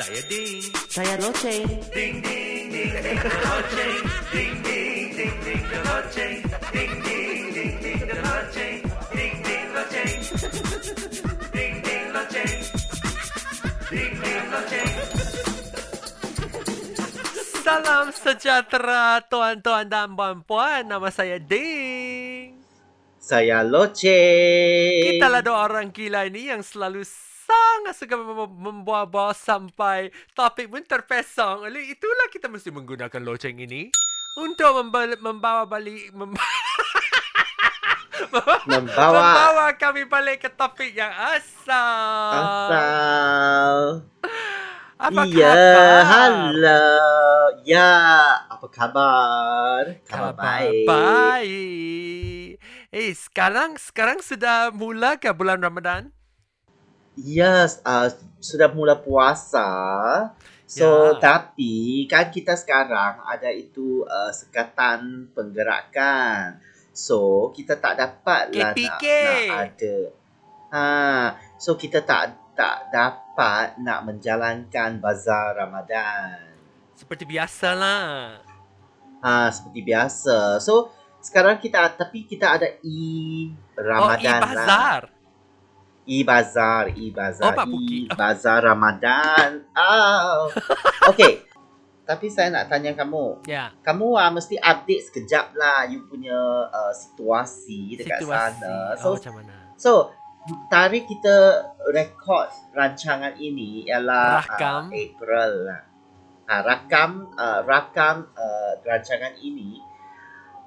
Saya Ding. Saya Loceng. Ding, ding, ding, ding, loceng. Ding, ding, ding, ding, loceng. Ding, ding, ding, ding, loceng. Ding, ding, loceng. Ding, ding, loceng. Ding, ding, loceng. Salam sejahtera tuan-tuan dan puan-puan. Nama saya Ding. Saya Loceng. Kita lah dua orang gila ini yang selalu sangat suka mem- membawa-bawa sampai topik pun terpesong. Oleh itulah kita mesti menggunakan loceng ini untuk membawa, membawa balik mem- Membawa membawa kami balik ke topik yang asal. asal. Apa Iya, khabar? halo. Ya, apa kabar? Kabar baik. baik. Eh, sekarang sekarang sudah mula ke bulan Ramadan? Yes, uh, sudah mula puasa. So, Ya. tapi kan kita sekarang ada itu uh, sekatan penggerakan. So, kita tak dapat lah nak, nak ada. Ha, so kita tak tak dapat nak menjalankan bazar Ramadan. Seperti biasalah. Ha, seperti biasa. So, sekarang kita tapi kita ada e Ramadan oh, lah. Oh, Pak Puki. E-Bazar Ramadan. Oh. Okay. Tapi saya nak tanya kamu. Ya. Kamu ah mesti update sekejap lah you punya uh, situasi dekat Situasi. sana. oh, So, macam mana? so tarikh kita rekod rancangan ini ialah Rakam. Uh, April lah. Ha, rakam uh, rakam uh, rancangan ini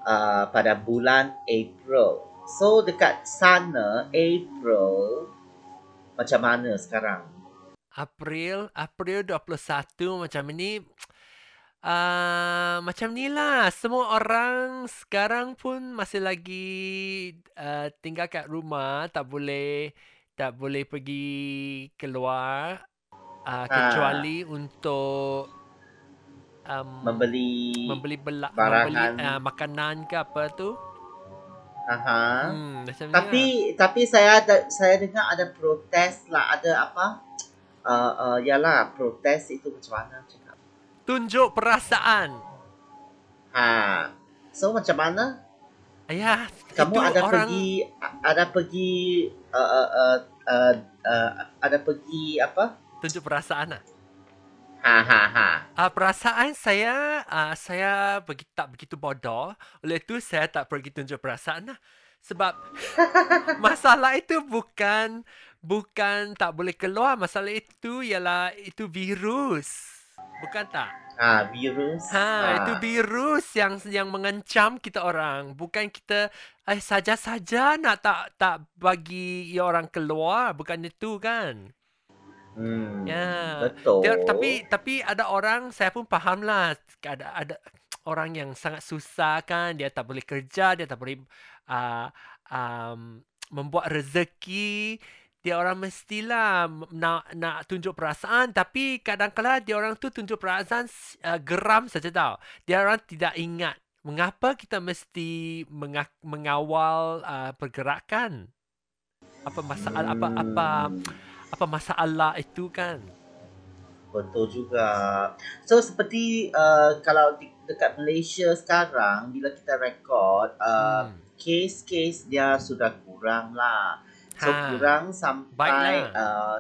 uh, pada bulan April. So dekat sana April macam mana sekarang? April, April 21 macam ni. Uh, macam ni lah. Semua orang sekarang pun masih lagi uh, tinggal kat rumah. Tak boleh tak boleh pergi keluar. Uh, kecuali untuk um, Membeli membeli bela, membeli barangan. uh, makanan ke apa tu. Aha. Hmm, macam ni Tapi tapi saya ada saya dengar ada protes lah, ada apa? Uh, uh, yalah, protes itu macam mana cakap? lah. Tunjuk perasaan. Ha. So macam mana? Ayah, Kamu ada orang... pergi ada pergi uh, uh, uh, uh, uh, ada pergi apa? tunjuk perasaan lah. Ha ha ha. Uh, perasaan saya, uh, saya begi, tak begitu bodoh. Oleh itu, saya tak pergi tunjuk perasaan lah. Sebab masalah itu bukan bukan tak boleh keluar. Masalah itu ialah itu virus. Bukan tak? Ha, virus. Ha, itu virus yang yang mengancam kita orang. Bukan kita eh saja-saja nak tak tak bagi orang keluar. Bukan itu kan? Hmm. Ya. Betul. Dia, tapi tapi ada orang saya pun faham lah ada ada orang yang sangat susah kan dia tak boleh kerja dia tak boleh uh, um, membuat rezeki dia orang mestilah nak nak tunjuk perasaan tapi kadang-kala dia orang tu tunjuk perasaan uh, geram saja tau dia orang tidak ingat mengapa kita mesti menga- mengawal uh, pergerakan apa masalah apa apa apa masalah itu kan Betul juga. So seperti uh, kalau di, dekat Malaysia sekarang bila kita rekod uh, Hmm. kes-kes dia sudah kurang lah. So Ha. kurang sampai Baiklah. uh,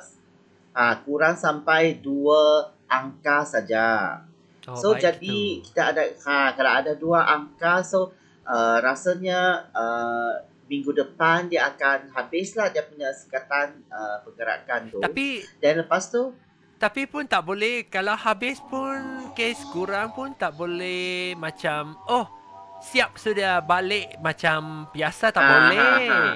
ah kurang sampai dua angka saja. Oh, so jadi itu. kita ada ha kalau ada dua angka so uh, rasanya uh, minggu depan dia akan habislah dia punya sekatan uh, pergerakan tu. Tapi dan lepas tu tapi pun tak boleh kalau habis pun kes kurang pun tak boleh macam oh siap sudah balik macam biasa tak Ah, boleh. ah, ah.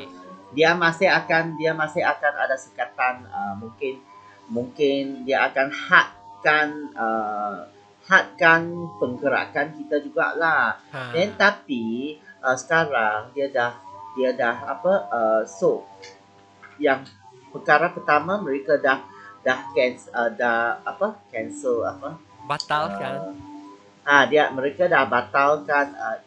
dia masih akan dia masih akan ada sekatan uh, mungkin mungkin dia akan hadkan uh, hadkan penggerakan kita jugalah. Ha. Dan tapi uh, sekarang dia dah dia dah apa uh, so yang perkara pertama mereka dah dah cancel uh, dah apa cancel apa batalkan. ah dia mereka dah batalkan uh,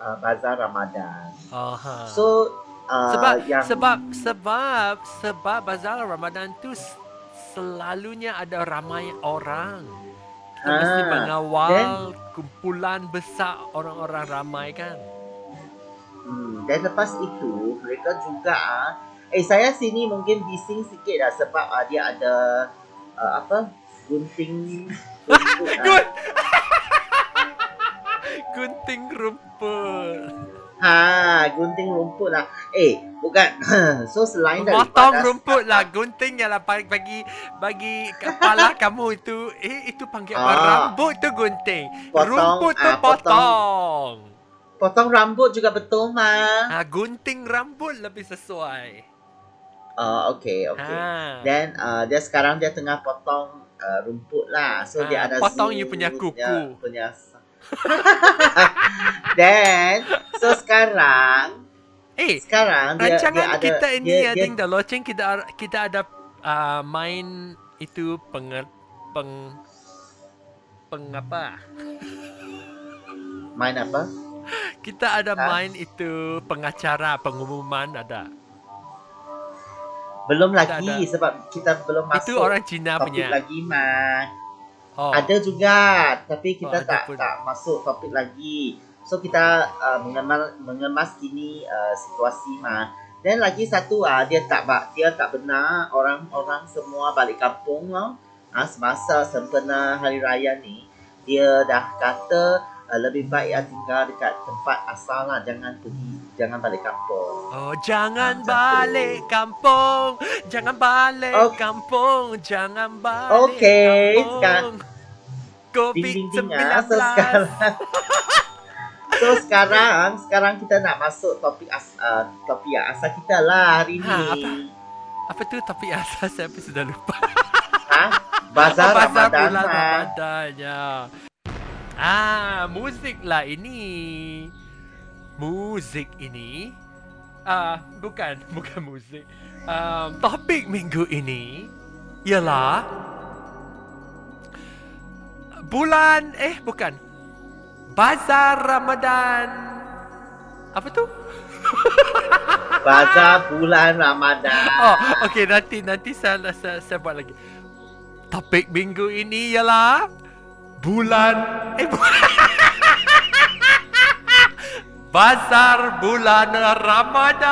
uh, bazar Ramadan. Ha. So uh, sebab yang sebab sebab sebab bazar Ramadan tu selalunya ada ramai orang. Kita mesti Ah, mengawal then kumpulan besar orang-orang ramai kan. Hmm, dan lepas itu mereka juga ah, eh saya sini mungkin bising sikit lah sebab ah, dia ada uh, apa gunting rumput. Gun Gunting rumput. Ha, gunting rumput lah. Eh, bukan. so selain Potong daripada rumput lah Gunting lah bagi bagi, bagi kepala kamu itu Eh itu panggil apa Ah. Rambut tu gunting Potong, Rumput tu ah, potong potong rambut juga betul mah. ha, Gunting rambut lebih sesuai Oh, okay, okay. ha. Then uh, dia sekarang dia tengah potong uh, rumput lah. So Ah, dia ada potong zoo, you punya kuku. Dia punya Then so sekarang Eh sekarang dia, rancangan dia ada kita ini dia, I dia, think the launching kita kita ada uh, main itu peng peng peng apa main apa? Kita ada Ha? main itu pengacara pengumuman ada Belum lagi ada. sebab kita belum masuk itu orang Cina topik punya lagi mah. oh Ada juga, tapi kita Oh, tak pun. tak masuk topik lagi. So kita uh, mengemas mengemas kini uh, situasi mah. Dan lagi satu ah dia tak ba- dia tak benar orang-orang semua balik kampung lah. Ah semasa sempena hari raya ni dia dah kata uh, lebih baik ah tinggal dekat tempat asal lah jangan pergi jangan balik kampung. Oh jangan tu. balik kampung Jangan balik Ok. kampung Jangan balik Okey, kampung sekarang- Covid Ding ding ding 19 ah. So sekarang So sekarang sekarang kita nak masuk topik as, uh, topik yang asal kita lah hari ni. Ha, apa? Apa tu topik asal saya pun sudah lupa Ha? Bazar, Oh, Bazar Ramadan bulan mah. Ramadan ya. Ah, muzik lah ini. Muzik ini. Ah, bukan, bukan muzik. Um, topik minggu ini ialah bulan eh bukan. Bazar Ramadan. Apa tu? Bazar bulan Ramadan. Oh, okey nanti nanti saya, saya saya buat lagi. Topik minggu ini ialah bulan eh bulan Bazar bulan Ramadan.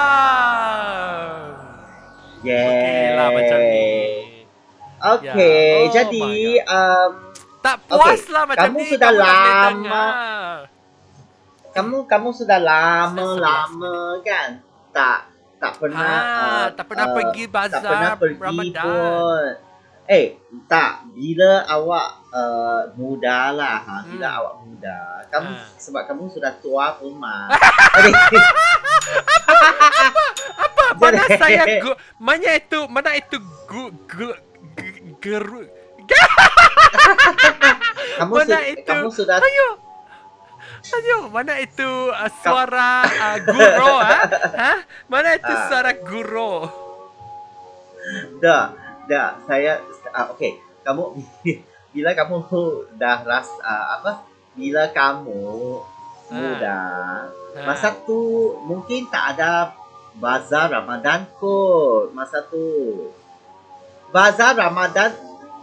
Yeah. Okey lah macam ni. Okay, Ya. Oh jadi um, Tak puas Okey, lah macam kamu ni. sudah tak boleh lama- kamu kamu sudah Saya lama-lama kan tak tak pernah Ah, uh, tak pernah uh, pergi tak bazar pernah pergi Ramadan. pun. Eh, tak. Bila awak uh, muda lah, ha, bila Hmm. awak muda. Kamu Ah. sebab kamu sudah tua pun mah. Jadi, Apa? Mana Jadi- saya gu, mana itu mana itu gu, gu, geru kamu Mana su- itu? kamu sudah Ayo. Ayo, mana itu uh, suara uh, guru ah? Ha? Mana itu Ah. suara guru? dah dah saya ah, okey. Kamu bila kamu dah ras ah, apa? Bila kamu Ah. muda, Ha. masa tu mungkin tak ada bazar Ramadan kot masa tu. Bazar Ramadan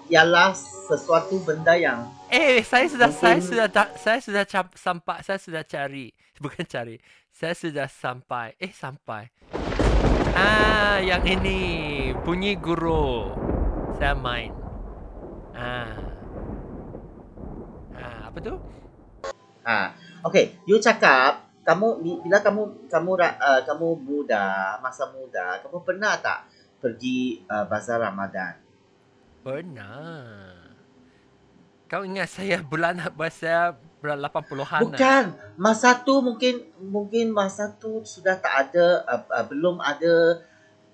ialah sesuatu benda yang Eh, saya sudah saya Mungkin- sudah ta- saya sudah cap, sampai saya sudah cari. Bukan cari. Saya sudah sampai. Eh, sampai. Ah, yang ini bunyi guru. Saya main. Ah. Ah, apa tu? ha okey you cakap kamu bi- bila kamu kamu uh, kamu muda masa muda kamu pernah tak pergi uh, bazar Ramadan Pernah. Kau ingat saya bulan saya bulan 80-an ah? bukan masa tu mungkin mungkin masa tu sudah tak ada uh, uh, belum ada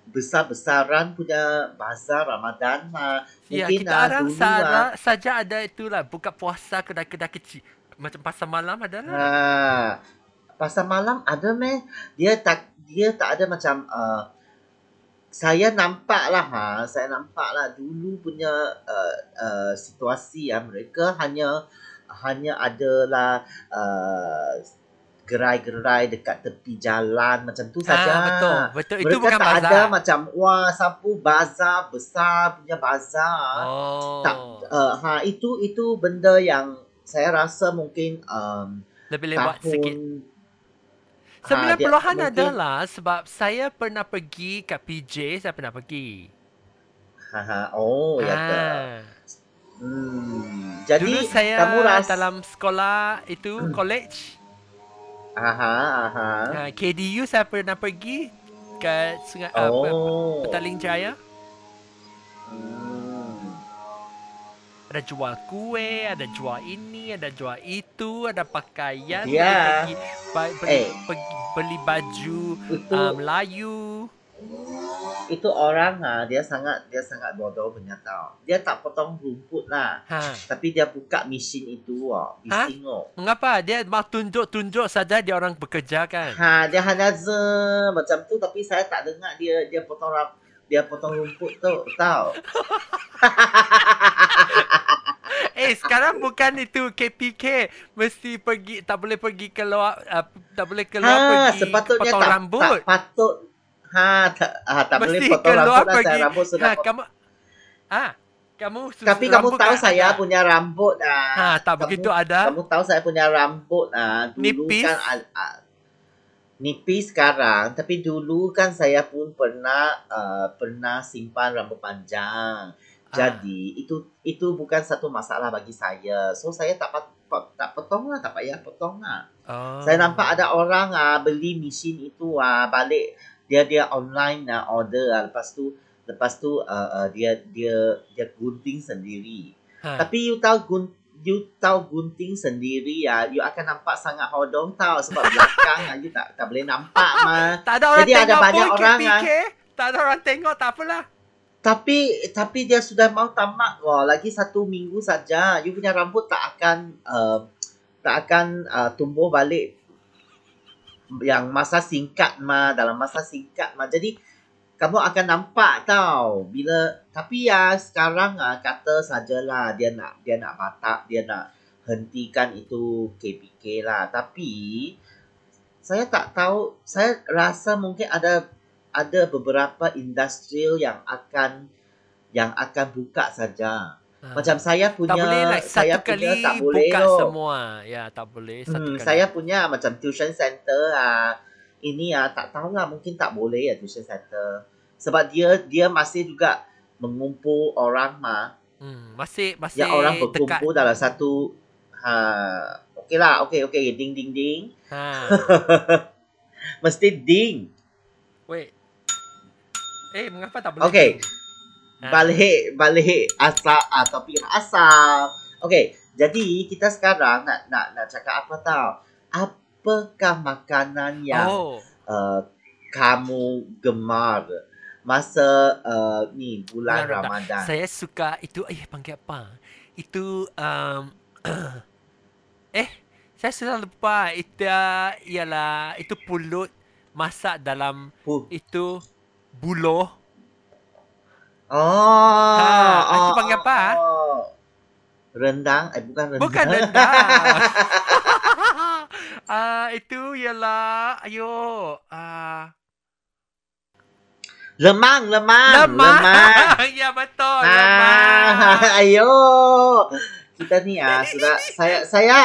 besar-besaran punya bazar Ramadan mah Ya, mungkin kita ah, orang dulu sara, ah, saja ada itulah buka puasa kedai-kedai kecil. Macam pasar malam ada lah. Ha. Pasar malam ada meh. Dia tak dia tak ada macam uh, saya nampak lah ha, saya nampak lah dulu punya uh, uh, situasi ya mereka hanya hanya adalah uh, gerai-gerai dekat tepi jalan macam tu Ah, saja. betul. Betul. Itu Mereka bukan tak bazar. ada macam wah sapu bazar besar punya bazar. Oh. Tak uh, ha itu itu benda yang saya rasa mungkin um, Lebih lewat sikit. tahun Sembilan dia puluhan mungkin- adalah sebab saya pernah pergi kat PJ, saya pernah pergi. ha, ha, oh ya ke. Ah. Hmm. Jadi Dulu saya kamu rasa dalam sekolah itu college, aha aha. uh, KDU saya pernah pergi ke Sungai apa Oh. Petaling Jaya. Hmm. Ada jual kuih, ada jual ini, ada jual itu, ada pakaian, boleh pergi ba- beli, Eh. pergi beli baju Itu uh, Melayu. Itu orang ah dia sangat dia sangat bodoh punya tau. Dia tak potong rumput lah. Ha. Tapi dia buka mesin itu Ha? oh. Mengapa dia mau tunjuk-tunjuk saja dia orang bekerja kan? Ha, dia hanya ze macam tu tapi saya tak dengar dia dia potong dia potong rumput tu tahu. Eh sekarang bukan itu KPK mesti pergi tak boleh pergi keluar uh, tak boleh keluar Ha, pergi sepatutnya potong tak, rambut. tak patut. Ha, tak, ha, tak boleh Mesti potong rambut lah. Saya rambut sudah Ha, potong. kamu Ah, kamu Tapi kamu tahu kan saya ada. punya rambut ah. Ha, tak kamu- begitu ada. Kamu tahu saya punya rambut ah. Dulu Nipis. kan ah, ah, nipis sekarang, tapi dulu kan saya pun pernah uh, pernah simpan rambut panjang. Ah. Jadi itu itu bukan satu masalah bagi saya. So saya tak pat, pat, tak potong lah, tak payah potong lah. Oh. Saya nampak ada orang ah beli mesin itu ah balik dia dia online ah order ah lepas tu lepas tu uh, uh, dia dia dia gunting sendiri. Ha. Tapi you tahu gun you tahu gunting sendiri ya, you akan nampak sangat hodong tahu sebab belakang ah, you tak tak boleh nampak mah. tak ada orang Jadi ada banyak pun orang, KPK. Tak ada orang tengok tak apalah. Tapi tapi dia sudah mau tamat kok. Lagi satu minggu saja. You punya rambut tak akan uh, tak akan uh, tumbuh balik yang masa singkat mah dalam masa singkat mah. Jadi kamu akan nampak tau bila tapi ya sekarang ah kata sajalah dia nak dia nak batak dia nak hentikan itu KPK lah. Tapi saya tak tahu saya rasa mungkin ada ada beberapa industrial yang akan yang akan buka saja Ha. macam saya punya tak boleh like saya satu kali punya tak boleh buka loh. semua. Ya, tak boleh satu Hmm, kali. saya punya macam tuition center ah ini ah tak tahulah mungkin tak boleh ya tuition center sebab dia dia masih juga mengumpul orang mah hmm, masih masih yang orang dekat. berkumpul dalam satu ha okey lah okey okey ding ding ding Ha. mesti ding Wait. Eh, mengapa tak boleh? okey. Balik balik asal ah, topik asal okey jadi kita sekarang nak nak nak cakap apa tahu apakah makanan yang Oh. uh, kamu gemar masa uh, ni bulan Bulan Ramadan. Saya suka itu eh panggil apa? Itu um, eh saya sudah lupa itu ialah itu pulut masak dalam Pu- itu buloh. Oh, Ha, itu oh, panggil apa, ah? Oh. Rendang? Eh bukan rendang. Bukan rendang. Ah itu ialah ayo ah lemang, lemang, lemang. ya betul, lemang. Ah, ayo. Kita ni ah sudah saya saya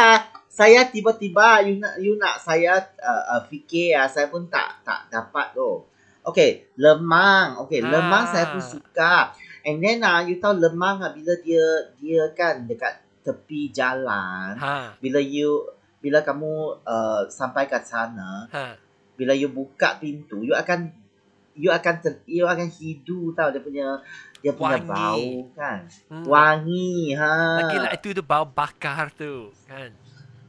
saya tiba-tiba you nak you nak saya uh, uh, fikir ah saya pun tak tak dapat tu. Okay, lemang. Okay, Ah. lemang saya pun suka. And then ah you tahu lemang ah bila dia dia kan dekat tepi jalan, Ha. bila you bila kamu uh, sampai kat sana, Ha. bila you buka pintu, you akan you akan ter, you akan hidu tau dia punya dia punya Wangi. bau kan. Hmm. Wangi ha. Lagi lah itu tu bau bakar tu kan.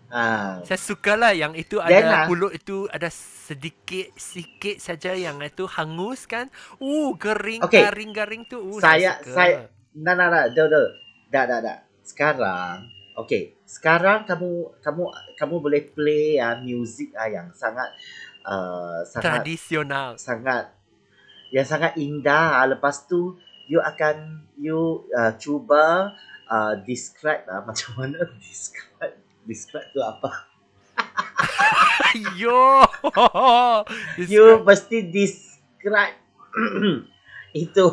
Ha. Saya sukalah yang itu Then, ada ah, pulut itu ada sedikit sikit saja yang itu hangus kan. Uh kering Okay. garing garing tu. Uh, Saya- saya- Nah, nah, nah, dah, dah. Dah, dah, dah. Sekarang, okay. Sekarang kamu kamu kamu boleh play ah music ah yang sangat uh, sangat tradisional. sangat yang sangat indah. ah. Lepas tu you akan you uh, cuba uh, describe lah macam mana describe describe tu apa. Yo. You mesti describe itu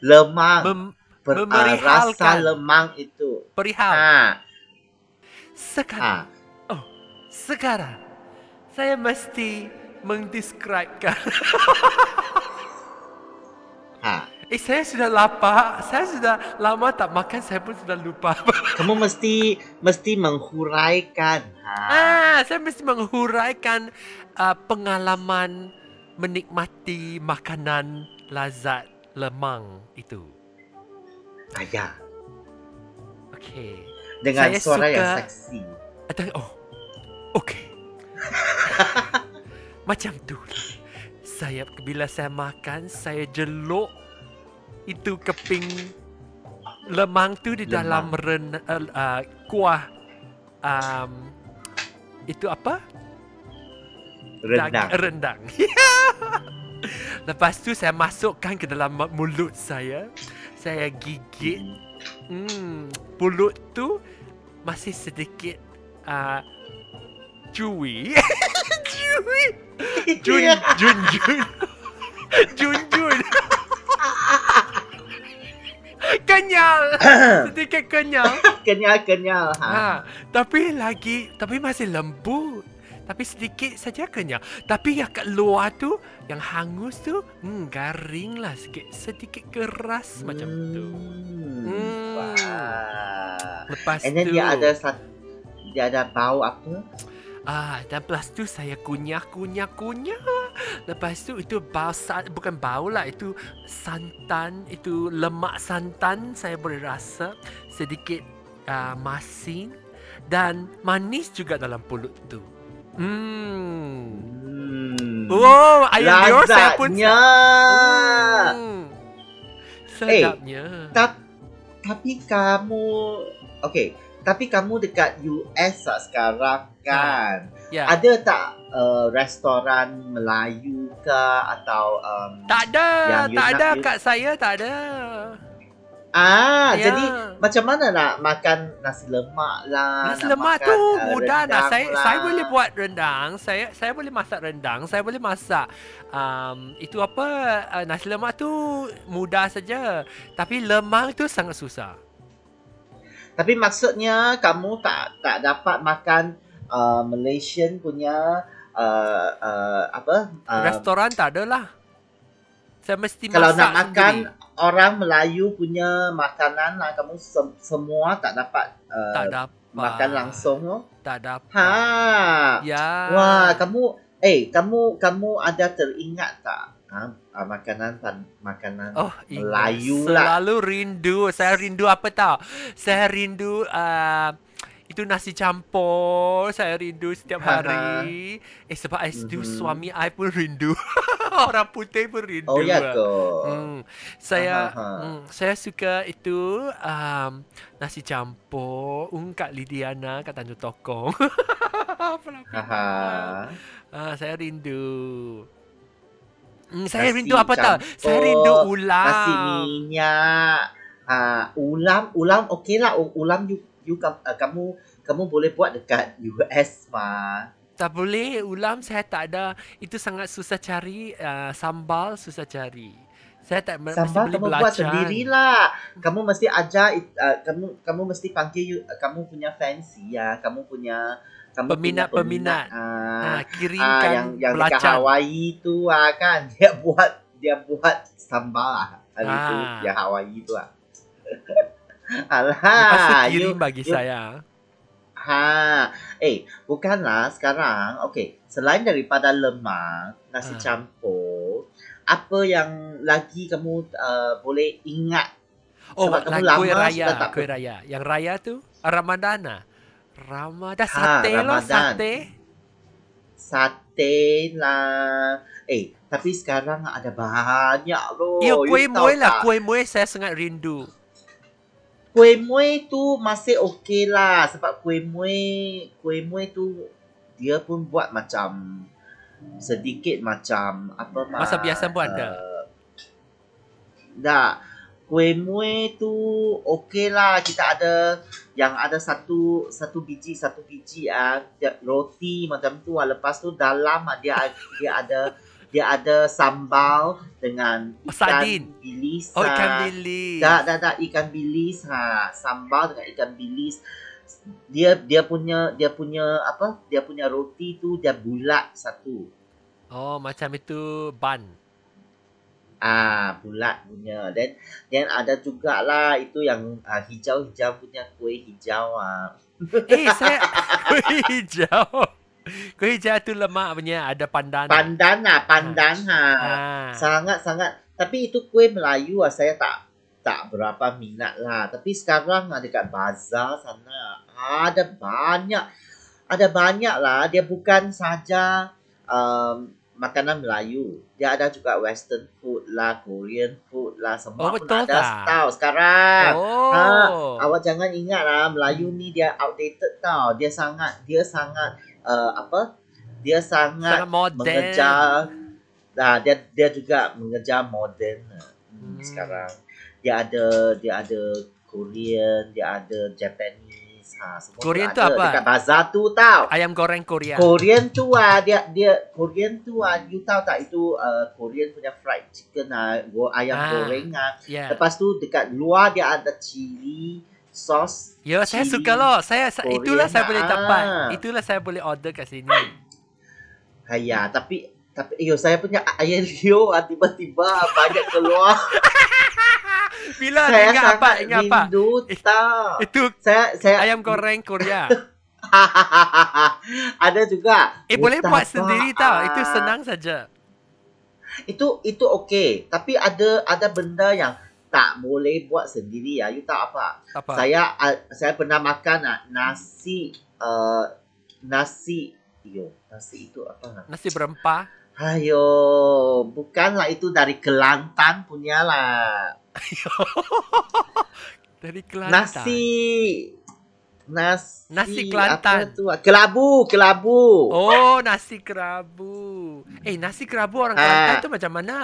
lemang. Mem- Per, uh, memerihalkan. rasa lemang itu. perihal. Ha. Sekarang, Ha. sekarang saya mesti mendescribekan. Ha. Eh, saya sudah lapar. Saya sudah lama tak makan. Saya pun sudah lupa. Kamu mesti mesti menghuraikan. Ha. ah, saya mesti menghuraikan uh, pengalaman menikmati makanan lazat lemang itu. Ayah. Okey. Dengan Saya suara yang suka- seksi. Ada oh. Okey. Macam tu. Saya bila saya makan, saya jeluk itu keping lemang tu di dalam ren, uh, uh, kuah um, itu apa? Rendang. Rendang. Lepas tu saya masukkan ke dalam mulut saya. Saya gigit. Hmm, mulut tu masih sedikit uh, chewy. chewy. Jun jun jun. Jun jun. Kenyal. sedikit kenyal. Kenyal-kenyal. Ha. Ha, tapi lagi tapi masih lembut. Tapi sedikit saja kenyal. Tapi yang kat luar tu, yang hangus tu, hmm, garing lah sikit. Sedikit keras macam tu. Hmm. Hmm. Wah. Lepas And then tu, dia ada dia ada bau apa? Ah, dan lepas tu saya kunyah, kunyah, kunyah. Lepas tu itu bau, bukan bau lah, itu santan, itu lemak santan saya boleh rasa. Sedikit uh, masin dan manis juga dalam pulut tu. Hmm. Hmm. Oh, ayam liur saya pun. Hmm. Sedapnya. Ta- tapi kamu okay, tapi kamu dekat US lah sekarang kan. ya. Ada tak uh, restoran Melayu ke atau um, tak ada, yang tak ada you- kat saya, tak ada. ah Ya. jadi macam mana nak makan nasi lemak lah Nasi lemak makan, tu uh, mudah nak saya lah. saya boleh buat rendang. Saya saya boleh masak rendang. Saya boleh masak um, itu apa uh, nasi lemak tu mudah saja. Tapi lemang tu sangat susah. Tapi maksudnya kamu tak tak dapat makan uh, Malaysian punya uh, uh, apa? Uh, Restoran tak ada lah. Saya mesti kalau masak nak makan sendiri. orang Melayu punya makanan lah kamu sem- semua tak dapat uh, tak dapat. makan langsung oh. Tak dapat. Ha. Ya. Wah, kamu eh kamu kamu ada teringat tak? Ha, uh, makanan pan, makanan Oh. Melayu lah. Selalu rindu. Saya rindu apa tau? Saya rindu uh, itu nasi campur. Saya rindu setiap Ha, ha. hari. Eh sebab mm-hmm. Mhm. suami I pun rindu. Orang putih pun rindu. Oh ya lah. ke? Hmm, saya hmm, saya suka itu um, nasi campur Kak Lidiana kat Tanjung Tokong. Ah, saya rindu. Hmm, saya Nasi rindu apa tau? Saya rindu ulam. Nasi minyak. Ah, ulam, ulam okey lah. U- Ulam you, you uh, kamu kamu boleh buat dekat US mah. Tak boleh ulam saya tak ada. Itu sangat susah cari uh, sambal susah cari. Saya tak mesti Sambal beli kamu belacan. buat sendirilah. Kamu mesti ajar uh, kamu kamu mesti panggil you, uh, kamu punya fancy ya. Kamu punya kamu punya Peminat-peminat. Ah, Ha, kirimkan ah, yang yang dekat belacan. Hawaii tu ah, kan dia buat dia buat sambal ah. Hari tu Ah. dia Hawaii tu ah. Lepas tu Alah, kirim you, bagi you- saya. Ha, eh, bukanlah sekarang. Okey, selain daripada lemang, nasi Ha. campur, apa yang lagi kamu uh, boleh ingat? Oh, Sebab kamu lama kuih raya, sudah tak kuih raya. Yang raya tu Ramadana. Ramadan Ha, sate lah, sate. Sate lah. Eh, tapi sekarang ada banyak loh. Ya, kuih muih lah, kuih muih saya sangat rindu. Kuih muih tu masih okey lah sebab kuih muih kuih muih tu dia pun buat macam sedikit macam apa mah Masa biasa pun ada. Uh, tak. Kuih muih tu okey lah kita ada yang ada satu satu biji satu biji ah roti macam tu ah. lepas tu dalam ah, dia dia ada dia ada sambal dengan ikan sardin. bilis. Oh, ikan ah. bilis. Tak, tak, tak ikan bilis ha, sambal dengan ikan bilis. Dia dia punya dia punya apa? Dia punya roti tu dia bulat satu. Oh, macam itu ban. Ah, bulat punya. Dan dan ada jugalah itu yang ah, hijau-hijau punya kuih hijau ah. Eh, saya kuih hijau. Kuih hijau tu lemak punya, ada pandan. Pandan ah, pandan ha. Ah. Sangat-sangat. Tapi itu kuih Melayu ah saya tak tak berapa minat lah. Tapi sekarang ah, dekat bazar sana ada banyak ada banyak lah. Dia bukan saja um, makanan Melayu. Dia ada juga Western food lah, Korean food lah. Semua Oh, pun betul ada tak? tau sekarang. Oh. Awak jangan ingat lah Melayu ni dia outdated tau. Dia sangat dia sangat uh, apa? Dia sangat Sangat modern. mengejar nah, dia dia juga mengejar modern hmm. Hmm. sekarang. Dia ada dia ada Korean, dia ada Japanese. Ha, semua Korean tu ada apa? Dekat bazar tu tau. Ayam goreng Korea. Korean tu ah dia dia Korean tu ah you tahu tak itu uh, Korean punya fried chicken ah go, ayam Ah. goreng ah. Ya. Lepas tu dekat luar dia ada chili sauce. Ya, saya suka loh. Saya sa- Korean itulah saya lah. boleh dapat. Itulah saya boleh order kat sini. Haya, tapi tapi iyo saya punya air liu ah, tiba-tiba banyak keluar. Bila saya ingat apa? Ingat apa? rindu tau. Itu Saya saya ayam goreng Korea. ada juga. Eh boleh buat sendiri tau. Itu senang saja. Itu itu okey, tapi ada ada benda yang tak boleh buat sendiri ya. You tahu apa? Apa? Saya saya pernah makan ah, nasi uh, nasi Yo, nasi itu apa? Nasi berempah. Ayo, bukanlah itu dari Kelantan punya lah. Dari Kelantan. Nasi nasi Nasi Kelantan. apa tu? Kelabu, kelabu. Oh, nasi kerabu. Eh, nasi kerabu orang Ah. Kelantan tu macam mana?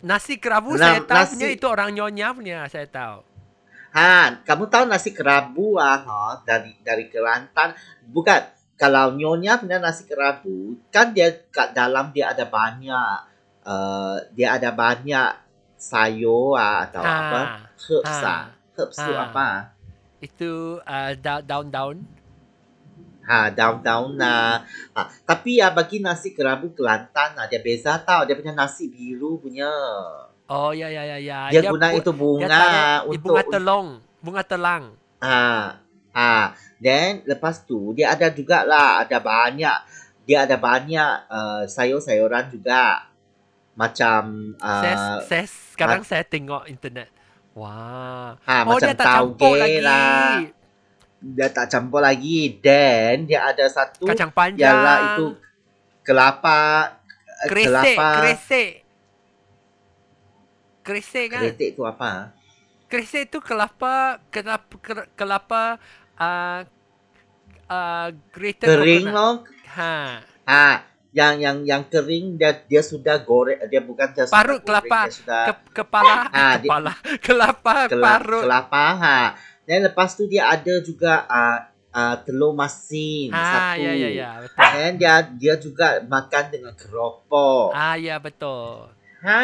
Nasi kerabu Nah, saya tahu nasi- punya itu orang nyonya punya, saya tahu. Han, kamu tahu nasi kerabu ah, ha, dari dari Kelantan. Bukan. Kalau nyonya punya nasi kerabu, kan dia kat dalam dia ada banyak uh, dia ada banyak sayur ah, atau Ha, apa? Herbs ha, ah. Herbs tu ha. apa? Itu uh, da- daun-daun. Ha, daun-daun lah. Ha, tapi ya bagi nasi kerabu Kelantan lah, dia beza tau. Dia punya nasi biru punya. Oh, ya ya ya ya. Dia, guna bu- itu dia bunga taruh- untuk bunga telong, bunga telang. ha, ha. Then lepas tu dia ada juga lah ada banyak dia ada banyak uh, sayur-sayuran juga. Macam uh, saya sekarang saya tengok internet. Wah. ha, oh, macam dia tak campur lagi. lah. Dia tak campur lagi. Then dia ada satu Kacang panjang. ialah itu kelapa eh, Kresek, kelapa kresek. Kresek kan? kretek tu apa? Kresek tu kelapa, kelapa, ke- kelapa, uh, uh, Kering coconut. loh. Ha. Ha, yang yang yang kering dia dia sudah goreng dia bukan dia Parut goreng, kelapa. dia sudah Ke, kepala, dia- kepala, kelapa, kelapa, parut. kelapa ha. Dan lepas tu dia ada juga uh, uh, telur masin Ah, satu. ya, ya, ya, betul. Dan dia dia juga makan dengan keropok. Ah, ya, betul. Ha,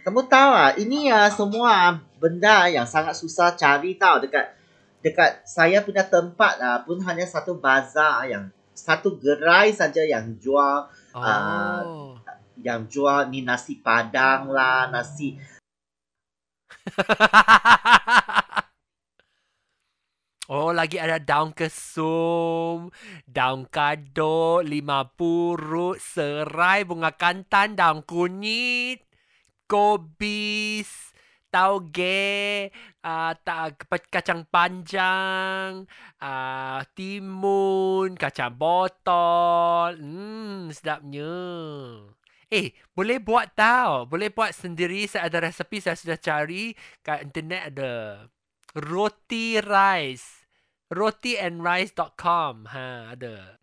kamu tahu ah, ini ya semua benda yang sangat susah cari tahu dekat dekat saya punya tempat ah pun hanya satu bazar yang satu gerai saja yang jual Oh. Ah, yang jual ni nasi padang lah, nasi oh, lagi ada daun kesum, daun kadut, lima purut, serai, bunga kantan, daun kunyit, kobis, tauge, uh, kepa- kacang panjang, uh, timun, kacang botol. Hmm, sedapnya. Eh, boleh buat tau. Boleh buat sendiri. Saya ada resepi saya sudah cari kat internet ada. Roti rice. Rotiandrice.com. Ha, ada.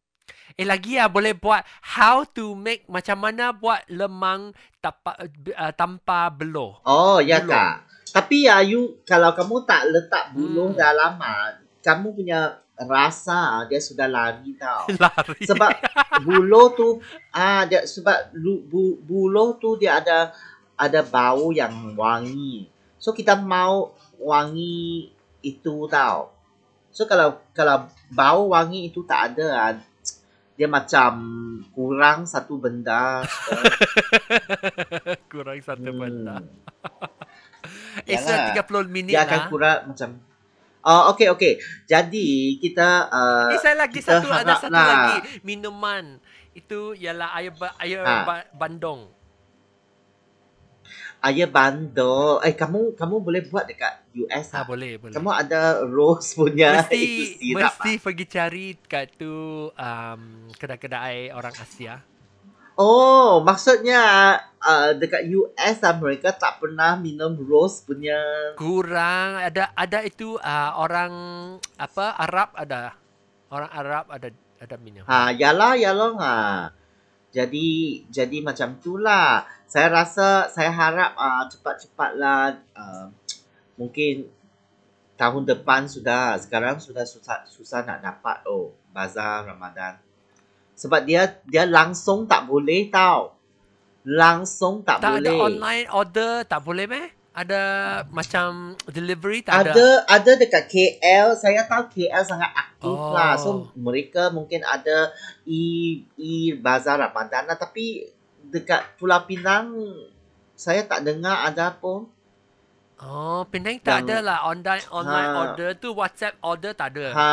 Eh lagi ya boleh buat how to make macam mana buat lemang tanpa uh, tanpa beloh. Oh, ya Buluh. kak. Tapi ya you kalau kamu tak letak buluh Hmm. dalam ah, kamu punya rasa dia sudah lari tau. Lari. Sebab buluh tu ah dia sebab lu- bu, buluh tu dia ada ada bau yang wangi. So kita mau wangi itu tau. So kalau kalau bau wangi itu tak ada ah, dia macam kurang satu benda. Kurang satu Hmm. benda. Eh, Yalah. sudah 30 minit Dia akan lah. kurang macam Oh, okey okey. Jadi kita uh, Eh, saya lagi satu ada satu lah. lagi minuman. Itu ialah air ba, air Ha. ba, bandung. Ayah bandol. Eh kamu kamu boleh buat dekat US Ha, ah. boleh, boleh. Kamu ada rose punya mesti itu sirap. mesti pergi cari kat tu um, kedai-kedai orang Asia. Oh, maksudnya uh, dekat US ah, mereka tak pernah minum rose punya. Kurang ada ada itu uh, orang apa Arab ada. Orang Arab ada ada minum. Ha, yalah yalah ha. Jadi jadi macam tu lah. Saya rasa saya harap uh, cepat-cepatlah uh, mungkin tahun depan sudah. Sekarang sudah susah susah nak dapat oh bazar Ramadan. Sebab dia dia langsung tak boleh tau. Langsung tak, tak ada boleh. online order tak boleh meh? Ada macam delivery tak ada. Ada ada dekat KL. Saya tahu KL sangat aktif Oh. lah. So mereka mungkin ada e e bazar Ramadan. Tapi dekat Pulau Pinang saya tak dengar ada pun. Oh, Penang tak Yang- ada lah online online Ha. order tu WhatsApp order tak ada. Ha,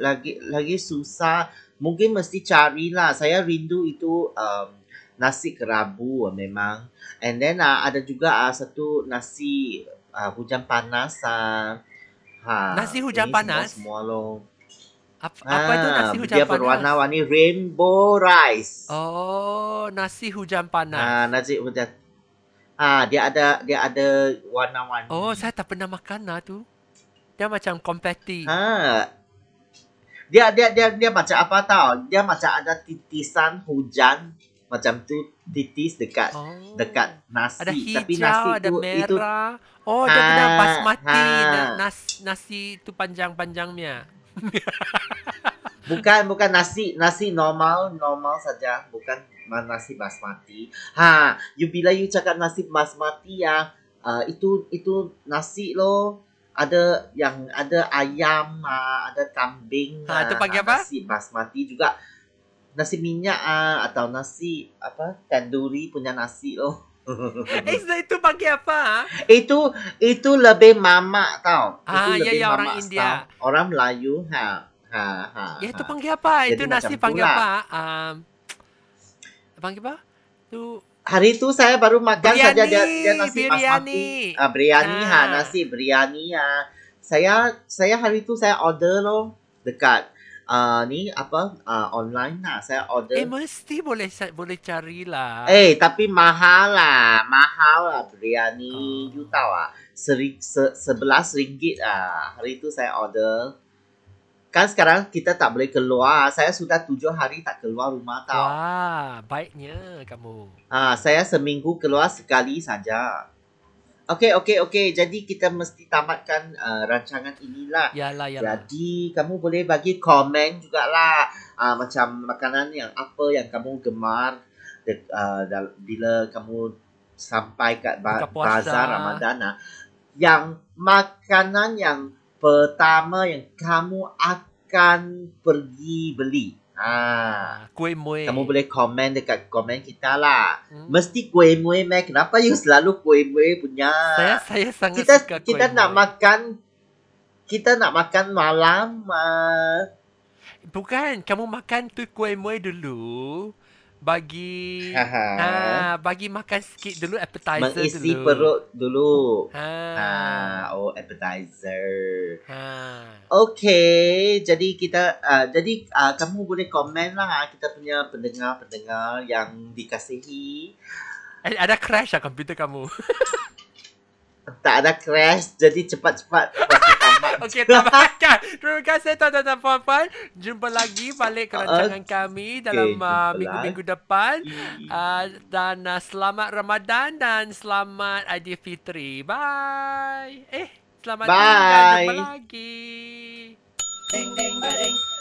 lagi lagi susah. Mungkin mesti carilah. Saya rindu itu um, nasi kerabu memang. And then uh, ada juga uh, satu nasi uh, hujan panas. Uh, ha, Nasi hujan panas? Semua, semua loh. Apa, apa itu nasi hujan Ah, dia panas? berwarna-warni rainbow rice. Oh, nasi hujan panas. Ah, nasi hujan. Ah, dia ada dia ada warna-warni. Oh, saya tak pernah makan lah tu. Dia macam kompeti. Ha. Dia dia dia dia macam apa tau? Dia macam ada titisan hujan macam tu titis dekat Oh. dekat nasi. Ada Tapi hijau, nasi ada tu itu merah. Oh, dia kena Ah, basmati. ah. Na- Nas, nasi tu panjang-panjangnya. bukan bukan nasi nasi normal normal saja, bukan nasi basmati. Ha, you bila you cakap nasi basmati ya, uh, itu itu nasi loh. Ada yang ada ayam, ah, ada kambing. Ha, itu apa? Nasi basmati juga. Nasi minyak ah, atau nasi apa? Tandoori punya nasi loh. eh, so itu panggil apa? ah? itu itu lebih mamak tau. Ah, itu ya, lebih ya, orang mamak India. style. Orang Melayu ha ha ha. Ya, itu ha. panggil apa? Jadi itu nasi macam panggil apa? Um, panggil apa? Tu Hari tu saya baru makan saja dia, dia biryani, nasi biryani. basmati. Ah, biryani ha, Ah. nasi biryani ha. Saya saya hari tu saya order loh dekat uh, ni apa uh, online lah. Saya order. Eh, mesti boleh boleh carilah. Eh, tapi mahal lah. Mahal lah biryani. Oh. You tahu ah. Seri, se, sebelas ringgit ah. Hari tu saya order. Kan sekarang kita tak boleh keluar. Saya sudah tujuh hari tak keluar rumah tau. Wah, baiknya kamu. Ah, saya seminggu keluar sekali saja. Okey, okey, okey. Jadi kita mesti tamatkan uh, rancangan inilah. Yalah, yalah. Jadi kamu boleh bagi komen jugalah uh, macam makanan yang apa yang kamu gemar de, uh, bila kamu sampai kat ba- bazar Ramadan ah. Yang makanan yang pertama yang kamu akan pergi beli. Ah, Ah, kuih muih. kamu boleh komen dekat komen kita lah. Hmm. Mesti kuih muih meh. Kenapa you selalu kuih muih punya? Saya saya sangat kita suka kuih kita nak makan kita nak makan malam uh, Bukan, kamu makan tu kuih muih dulu. Bagi ha, bagi makan sikit dulu appetizer mengisi dulu. perut dulu. Ha. Ha, oh appetizer. Ha. Okay, jadi kita uh, jadi uh, kamu boleh komen lah kita punya pendengar-pendengar yang dikasihi. Eh, ada crash lah komputer kamu. Tak ada crash, jadi cepat-cepat. Okey, tamatkan. Terima kasih tuan-tuan dan puan-puan. Jumpa lagi balik ke rancangan kami dalam jumpa uh, minggu-minggu depan. Uh, dan uh, selamat Ramadan dan selamat Aidilfitri. Bye. Eh, selamat tinggal. Bye. Jumpa lagi. Ding ding ding.